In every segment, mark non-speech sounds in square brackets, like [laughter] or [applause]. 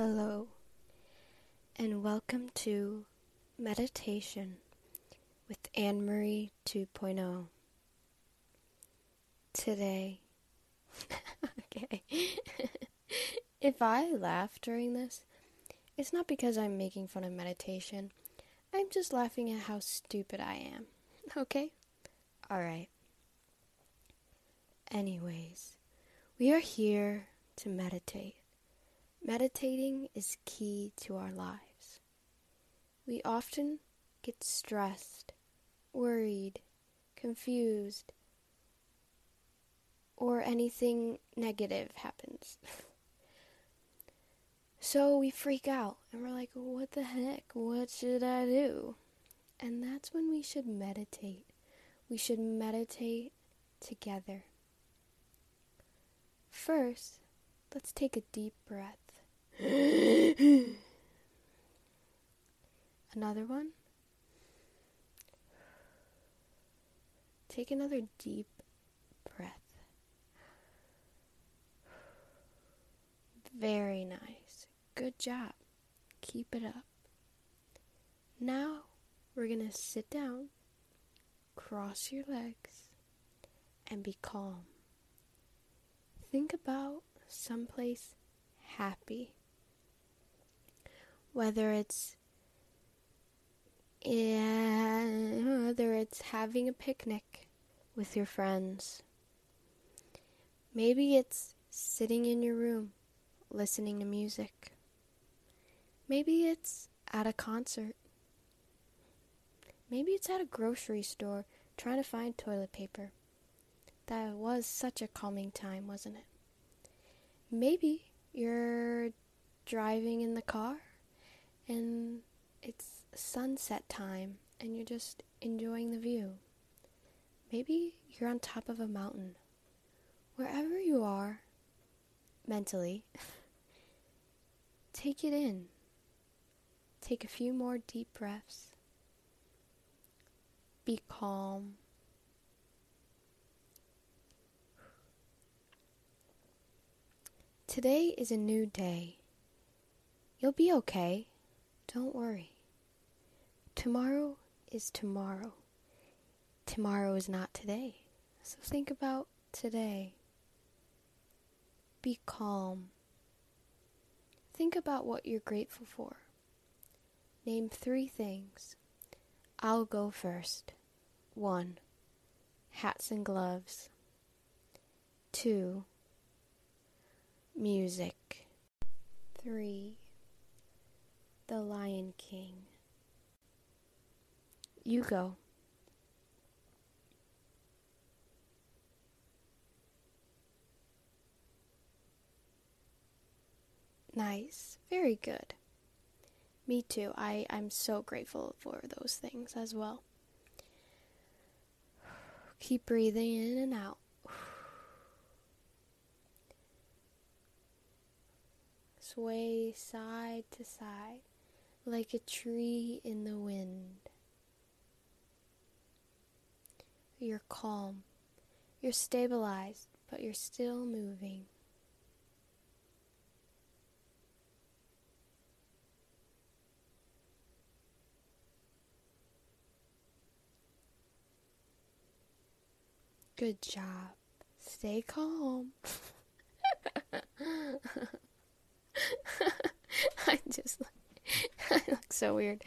Hello, and welcome to Meditation with Anne Marie 2.0. Today, [laughs] okay, if I laugh during this, it's not because I'm making fun of meditation. I'm just laughing at how stupid I am. Okay? Alright. Anyways, we are here to meditate. Meditating is key to our lives. We often get stressed, worried, confused, or anything negative happens. [laughs] so we freak out and we're like, what the heck? What should I do? And that's when we should meditate. We should meditate together. First, let's take a deep breath. Another one. Take another deep breath. Very nice. Good job. Keep it up. Now we're going to sit down, cross your legs, and be calm. Think about someplace happy whether it's yeah, whether it's having a picnic with your friends. Maybe it's sitting in your room listening to music. Maybe it's at a concert. Maybe it's at a grocery store trying to find toilet paper. That was such a calming time, wasn't it? Maybe you're driving in the car and it's sunset time and you're just enjoying the view. Maybe you're on top of a mountain. Wherever you are, mentally, [laughs] take it in. Take a few more deep breaths. Be calm. Today is a new day. You'll be okay. Don't worry. Tomorrow is tomorrow. Tomorrow is not today. So think about today. Be calm. Think about what you're grateful for. Name three things. I'll go first. 1. Hats and gloves. 2. Music. 3. The Lion King. You go. Nice. Very good. Me too. I, I'm so grateful for those things as well. [sighs] Keep breathing in and out. [sighs] Sway side to side like a tree in the wind. You're calm. You're stabilized, but you're still moving. Good job. Stay calm. [laughs] I just I [laughs] look so weird.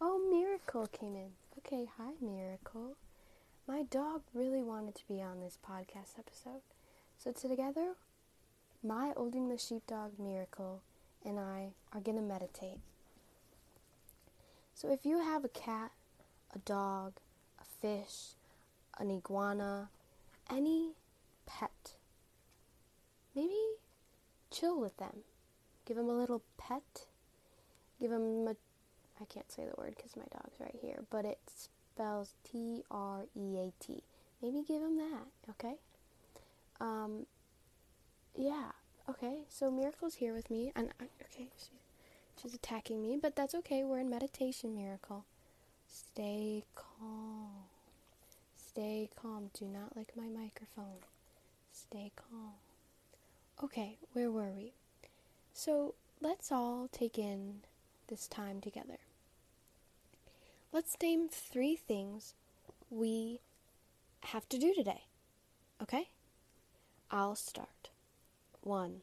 Oh, Miracle came in. Okay, hi, Miracle. My dog really wanted to be on this podcast episode. So, together, my old English sheepdog, Miracle, and I are going to meditate. So, if you have a cat, a dog, a fish, an iguana, any pet, maybe chill with them. Give them a little pet give him a I can't say the word because my dog's right here, but it spells T R E A T. Maybe give him that, okay? Um, yeah, okay. So Miracle's here with me, and okay, she, she's attacking me, but that's okay. We're in meditation, Miracle. Stay calm. Stay calm. Do not lick my microphone. Stay calm. Okay, where were we? So let's all take in this time together. Let's name three things we have to do today. Okay? I'll start. One,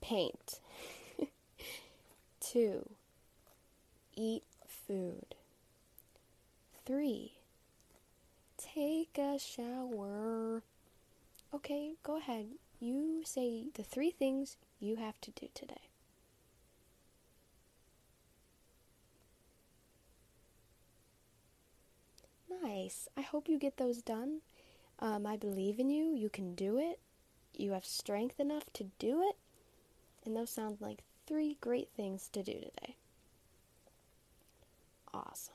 paint. [laughs] Two, eat food. Three, take a shower. Okay, go ahead. You say the three things you have to do today. Nice. I hope you get those done. Um, I believe in you. You can do it. You have strength enough to do it. And those sound like three great things to do today. Awesome.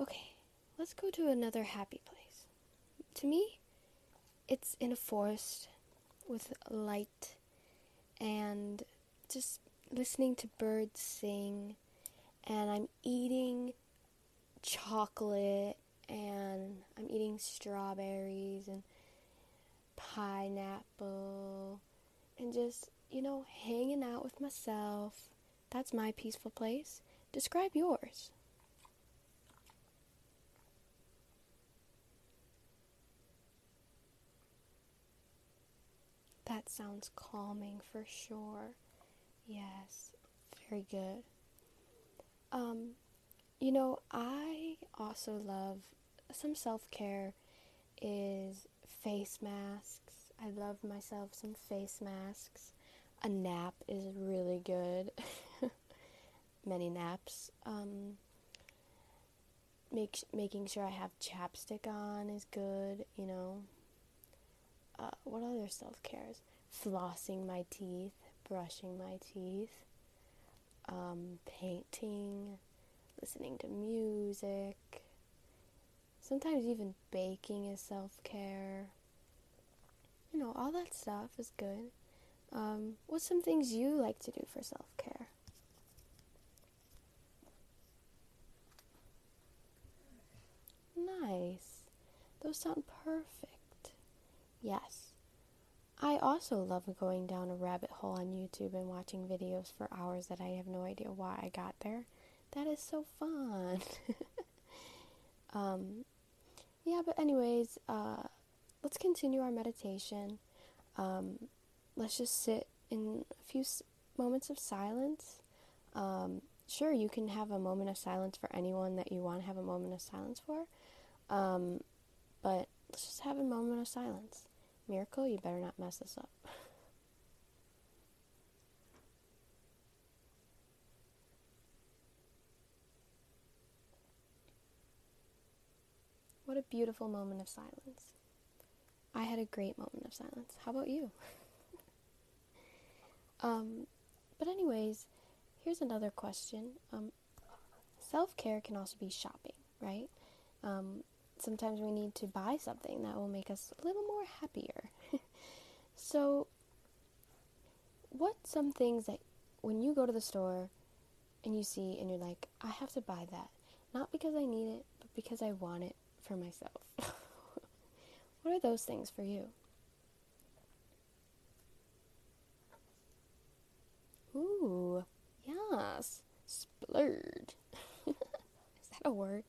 Okay, let's go to another happy place. To me, it's in a forest with light and just listening to birds sing, and I'm eating chocolate and I'm eating strawberries and pineapple and just, you know, hanging out with myself. That's my peaceful place. Describe yours. That sounds calming for sure. Yes, very good. Um, you know, I also love some self care is face masks. I love myself some face masks. A nap is really good. [laughs] Many naps. Um, make making sure I have chapstick on is good. You know. Uh, what other self cares? Flossing my teeth, brushing my teeth, um, painting, listening to music. Sometimes even baking is self care. You know, all that stuff is good. Um, what's some things you like to do for self care? Nice. Those sound perfect. Yes. I also love going down a rabbit hole on YouTube and watching videos for hours that I have no idea why I got there. That is so fun. [laughs] um, yeah, but anyways, uh, let's continue our meditation. Um, let's just sit in a few s- moments of silence. Um, sure, you can have a moment of silence for anyone that you want to have a moment of silence for. Um, but let's just have a moment of silence. Miracle, you better not mess this up. [laughs] What a beautiful moment of silence. I had a great moment of silence. How about you? [laughs] um, but, anyways, here's another question. Um, Self care can also be shopping, right? Um, sometimes we need to buy something that will make us a little more happier. [laughs] so, what some things that when you go to the store and you see and you're like, I have to buy that, not because I need it, but because I want it for myself? [laughs] what are those things for you? Ooh, yes, splurge. [laughs] Is that a word?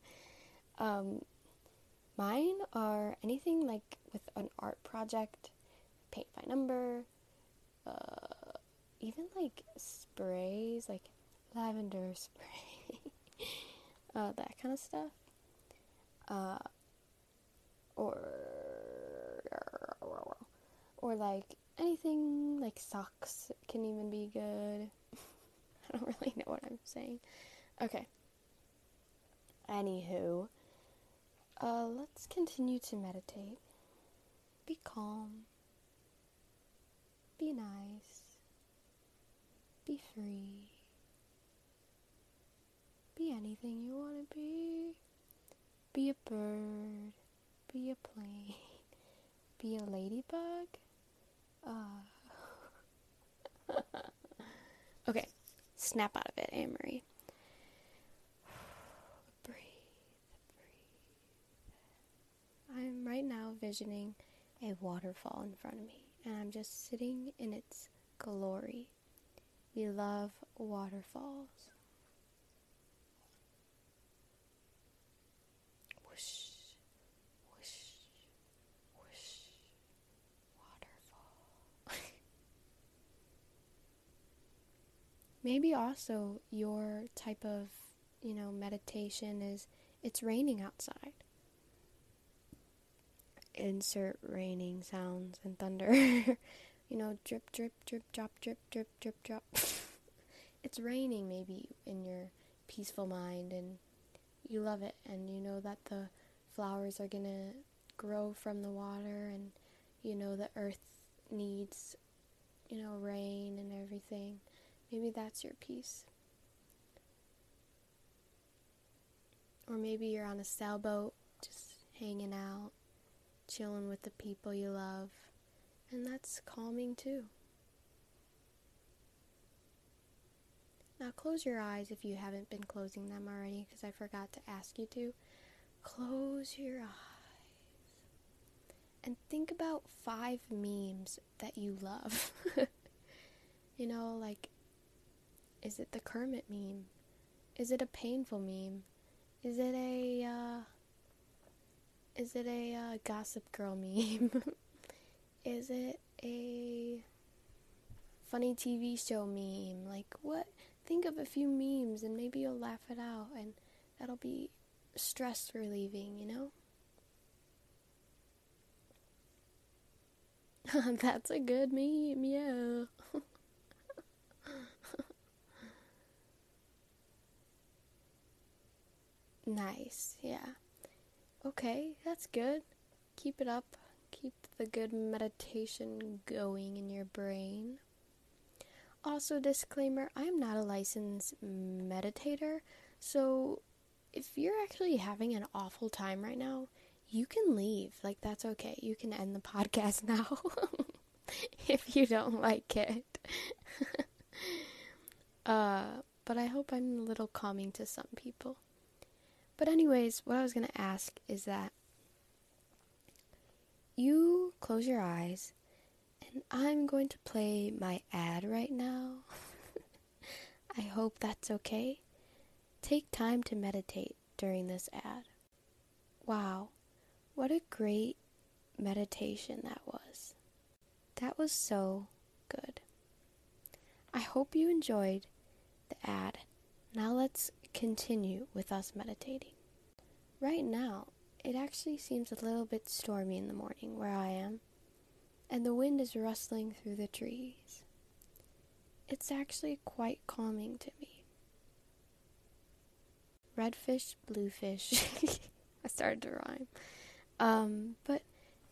Um, mine are anything like with an art project, paint by number, uh, even like sprays, like lavender [laughs] spray, uh, that kind of stuff. Uh, or or like anything like socks can even be good. [laughs] I don't really know what I'm saying. Okay. Anywho, uh, let's continue to meditate. Be calm. Be nice. Be free. Be anything you want to be. Be a bird. Be a plane. [laughs] Be a ladybug. Uh. [laughs] okay, snap out of it, Anne Marie. [sighs] breathe, breathe. I'm right now visioning a waterfall in front of me, and I'm just sitting in its glory. We love waterfalls. Maybe also your type of, you know, meditation is it's raining outside. Insert raining sounds and thunder. [laughs] you know, drip, drip, drip, drop, drip, drip, drip, drop. [laughs] it's raining maybe in your peaceful mind and you love it and you know that the flowers are going to grow from the water and you know the earth needs you know rain and everything. Maybe that's your peace. Or maybe you're on a sailboat just hanging out, chilling with the people you love, and that's calming too. Now close your eyes if you haven't been closing them already because I forgot to ask you to. Close your eyes and think about five memes that you love. [laughs] you know, like, is it the Kermit meme? Is it a painful meme? Is it a uh, is it a uh, Gossip Girl [laughs] meme? is it a funny TV show meme? Like what? Think of a few memes and maybe you'll laugh it out, and that'll be stress relieving, you know. [laughs] That's a good meme, yeah. [laughs] Nice, yeah. Okay, that's good. Keep it up. Keep the good meditation going in your brain. Also, disclaimer I am not a licensed meditator, so if you're actually having an awful time right now, you can leave. Like, that's okay. You can end the podcast [laughs] now [laughs] if you don't like it. [laughs] uh, but I hope I'm a little calming to some people. But, anyways, what I was going to ask is that you close your eyes, and I'm going to play my ad right now. [laughs] I hope that's okay. Take time to meditate during this ad. Wow, what a great meditation that was. That was so good. I hope you enjoyed the ad. Now let's continue with us meditating. Right now, it actually seems a little bit stormy in the morning where I am, and the wind is rustling through the trees. It's actually quite calming to me. Redfish, bluefish. [laughs] I started to rhyme. Um, but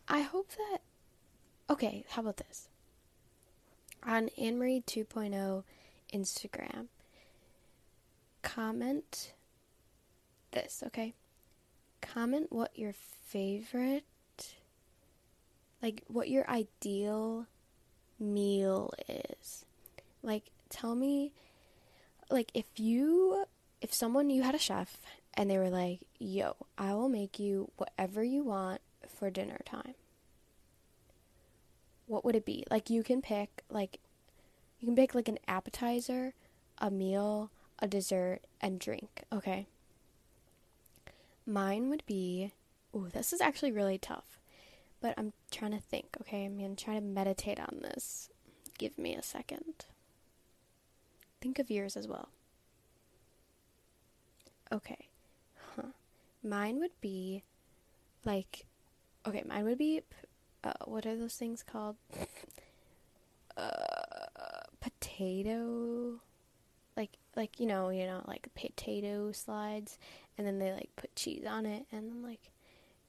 I hope that. Okay, how about this? On Anne Marie 2.0 Instagram, comment this, okay? Comment what your favorite, like, what your ideal meal is. Like, tell me, like, if you, if someone, you had a chef and they were like, yo, I will make you whatever you want for dinner time. What would it be? Like, you can pick, like, you can pick, like, an appetizer, a meal, a dessert, and drink, okay? Mine would be, ooh, this is actually really tough, but I'm trying to think, okay? I'm gonna try to meditate on this. Give me a second. Think of yours as well. Okay. Huh. Mine would be like, okay, mine would be, uh, what are those things called? [laughs] uh, potato like you know you know like potato slides and then they like put cheese on it and then like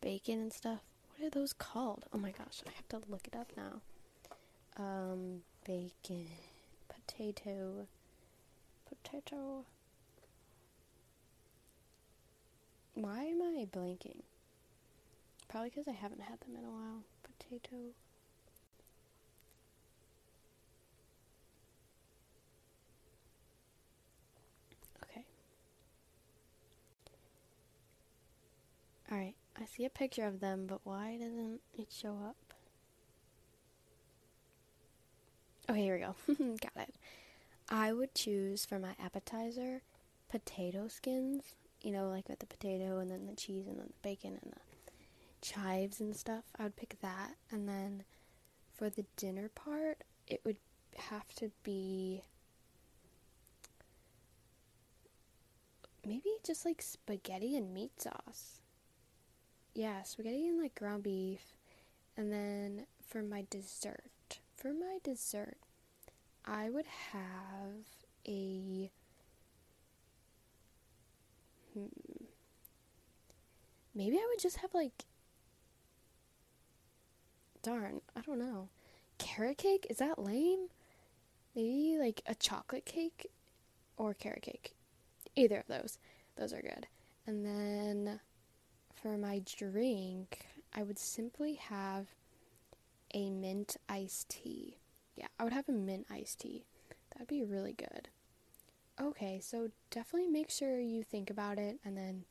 bacon and stuff. What are those called? Oh my gosh i have to look it up now. Um bacon potato potato. Why am i blanking? Probably because i haven't had them in a while. Potato Alright, I see a picture of them, but why doesn't it show up? Oh, here we go. [laughs] Got it. I would choose for my appetizer potato skins. You know, like with the potato and then the cheese and then the bacon and the chives and stuff. I would pick that. And then for the dinner part, it would have to be maybe just like spaghetti and meat sauce. Yeah, spaghetti and like ground beef. And then for my dessert, for my dessert, I would have a hmm, maybe I would just have like darn, I don't know. Carrot cake? Is that lame? Maybe like a chocolate cake or carrot cake. Either of those. Those are good. And then for my drink, I would simply have a mint iced tea. Yeah, I would have a mint iced tea. That'd be really good. Okay, so definitely make sure you think about it and then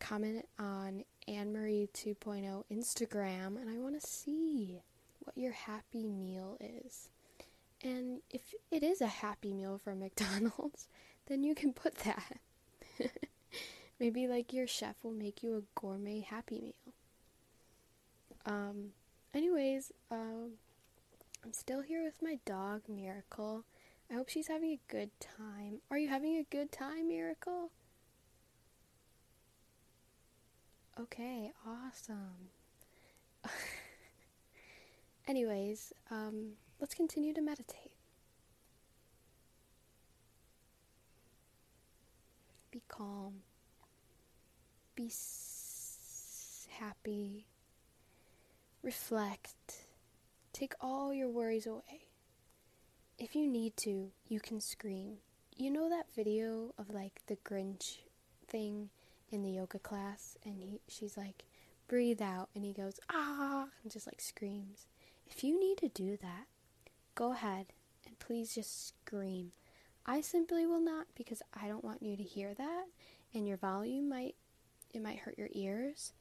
comment on Anne Marie 2.0 Instagram, and I want to see what your happy meal is. And if it is a happy meal from [laughs] McDonald's, then you can put that. [laughs] Maybe like your chef will make you a gourmet happy meal. Um, anyways, um, I'm still here with my dog, Miracle. I hope she's having a good time. Are you having a good time, Miracle? Okay, awesome. [laughs] Anyways, um, let's continue to meditate. Be calm. Be s- happy. Reflect. Take all your worries away. If you need to, you can scream. You know that video of like the Grinch thing? in the yoga class and he she's like breathe out and he goes ah and just like screams if you need to do that go ahead and please just scream i simply will not because i don't want you to hear that and your volume might it might hurt your ears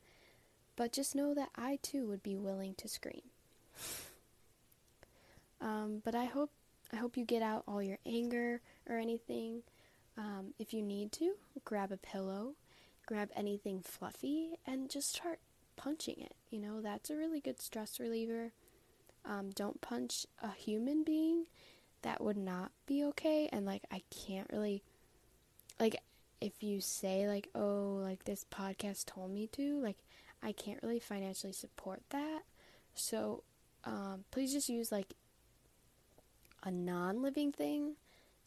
but just know that i too would be willing to scream um, but i hope i hope you get out all your anger or anything um, if you need to grab a pillow grab anything fluffy and just start punching it. You know, that's a really good stress reliever. Um, don't punch a human being. That would not be okay. And like, I can't really, like, if you say, like, oh, like this podcast told me to, like, I can't really financially support that. So, um, please just use like a non living thing.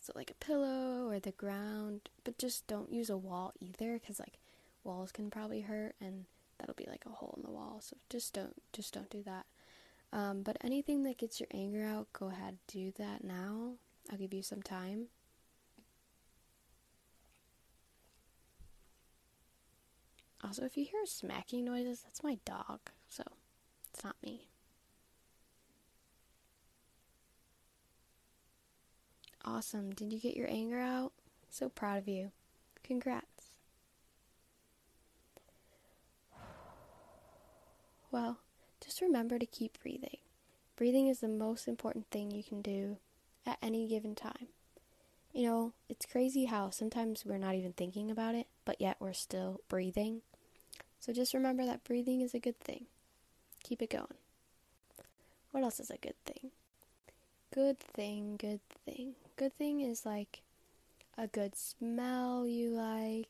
So, like a pillow or the ground, but just don't use a wall either because, like, walls can probably hurt and that'll be like a hole in the wall so just don't just don't do that um, but anything that gets your anger out go ahead do that now i'll give you some time also if you hear smacking noises that's my dog so it's not me awesome did you get your anger out so proud of you congrats Well, just remember to keep breathing. Breathing is the most important thing you can do at any given time. You know, it's crazy how sometimes we're not even thinking about it, but yet we're still breathing. So just remember that breathing is a good thing. Keep it going. What else is a good thing? Good thing, good thing. Good thing is like a good smell you like.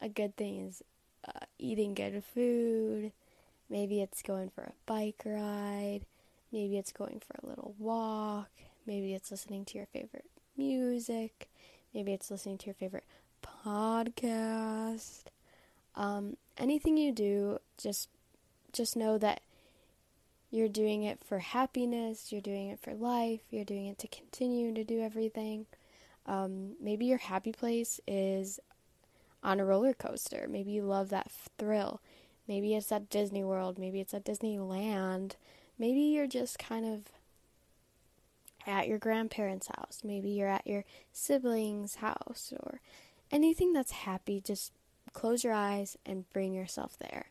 A good thing is uh, eating good food. Maybe it's going for a bike ride. Maybe it's going for a little walk. Maybe it's listening to your favorite music. Maybe it's listening to your favorite podcast. Um, anything you do, just just know that you're doing it for happiness. You're doing it for life. You're doing it to continue to do everything. Um, maybe your happy place is on a roller coaster. Maybe you love that thrill. Maybe it's at Disney World, maybe it's at Disneyland. Maybe you're just kind of at your grandparents' house. Maybe you're at your sibling's house or anything that's happy. Just close your eyes and bring yourself there.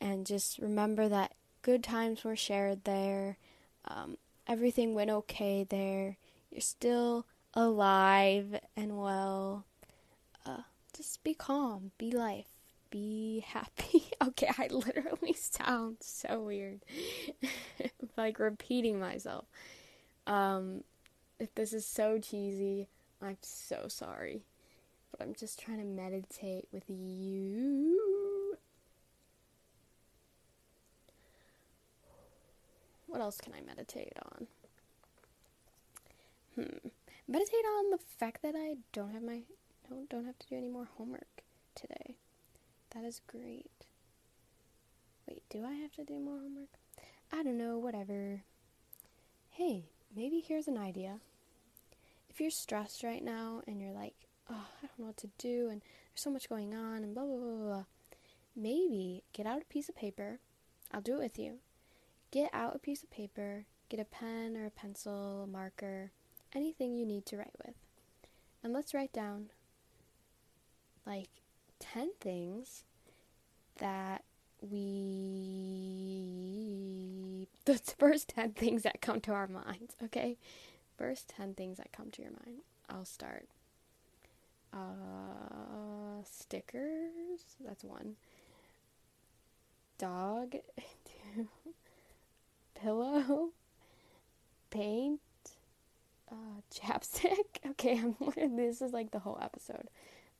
And just remember that good times were shared there. Um, everything went okay there. You're still alive and well. Uh, just be calm, be life, be happy. [laughs] okay, I literally [laughs] sound so weird. [laughs] like repeating myself. Um, if this is so cheesy, I'm so sorry. I'm just trying to meditate with you. What else can I meditate on? Hmm. Meditate on the fact that I don't have my don't don't have to do any more homework today. That is great. Wait, do I have to do more homework? I don't know, whatever. Hey, maybe here's an idea. If you're stressed right now and you're like, oh, I don't know what to do and there's so much going on and blah, blah, blah, blah, maybe get out a piece of paper. I'll do it with you. Get out a piece of paper, get a pen or a pencil, a marker, anything you need to write with. And let's write down like 10 things that we. [laughs] The first 10 things that come to our minds, okay? First 10 things that come to your mind. I'll start. Uh, stickers, that's one. Dog, two. [laughs] Pillow, paint, uh, chapstick. [laughs] Okay, I'm, this is like the whole episode.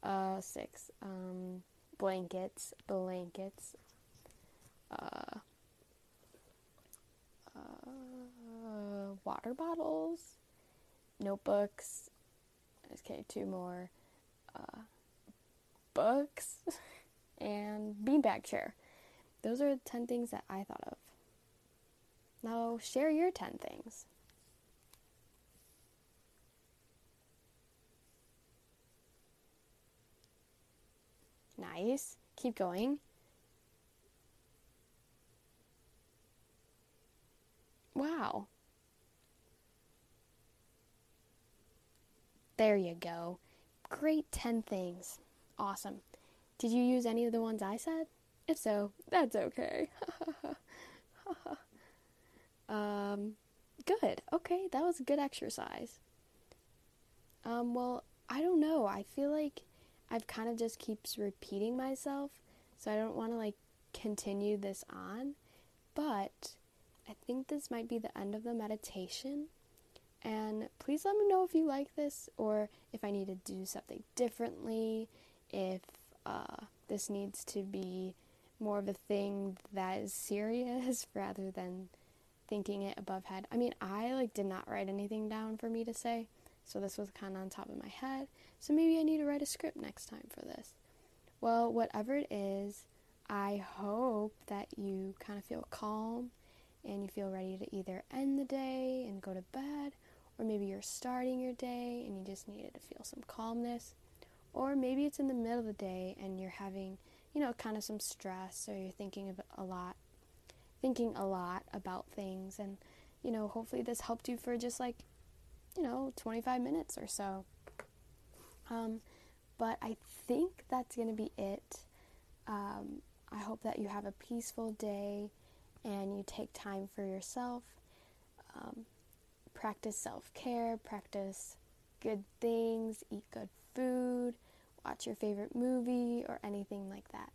Uh, six. Um, blankets, blankets. Uh, uh, water bottles, notebooks. Okay, two more. Uh, books [laughs] and beanbag chair. Those are 10 things that I thought of. Now, share your 10 things. Nice. Keep going. Wow. There you go. Great 10 things. Awesome. Did you use any of the ones I said? If so, that's okay. [laughs] um, good. Okay, that was a good exercise. Um, well, I don't know. I feel like I've kind of just keeps repeating myself, so I don't want to like continue this on. But I think this might be the end of the meditation. And please let me know if you like this or if I need to do something differently, if uh, this needs to be more of a thing that is serious [laughs] rather than thinking it above head. I mean, I like did not write anything down for me to say, so this was kind of on top of my head. So maybe I need to write a script next time for this. Well, whatever it is, I hope that you kind of feel calm and you feel ready to either end the day and go to bed, or maybe you're starting your day and you just needed to feel some calmness, or maybe it's in the middle of the day and you're having, you know, kind of some stress or you're thinking of a lot, thinking a lot about things, and you know, hopefully this helped you for just like, you know, 25 minutes or so. Um, but I think that's going to be it. Um, I hope that you have a peaceful day and you take time for yourself. Um, practice self care, practice good things, eat good food, watch your favorite movie, or anything like that.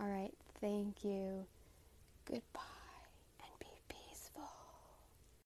All right, thank you. Goodbye.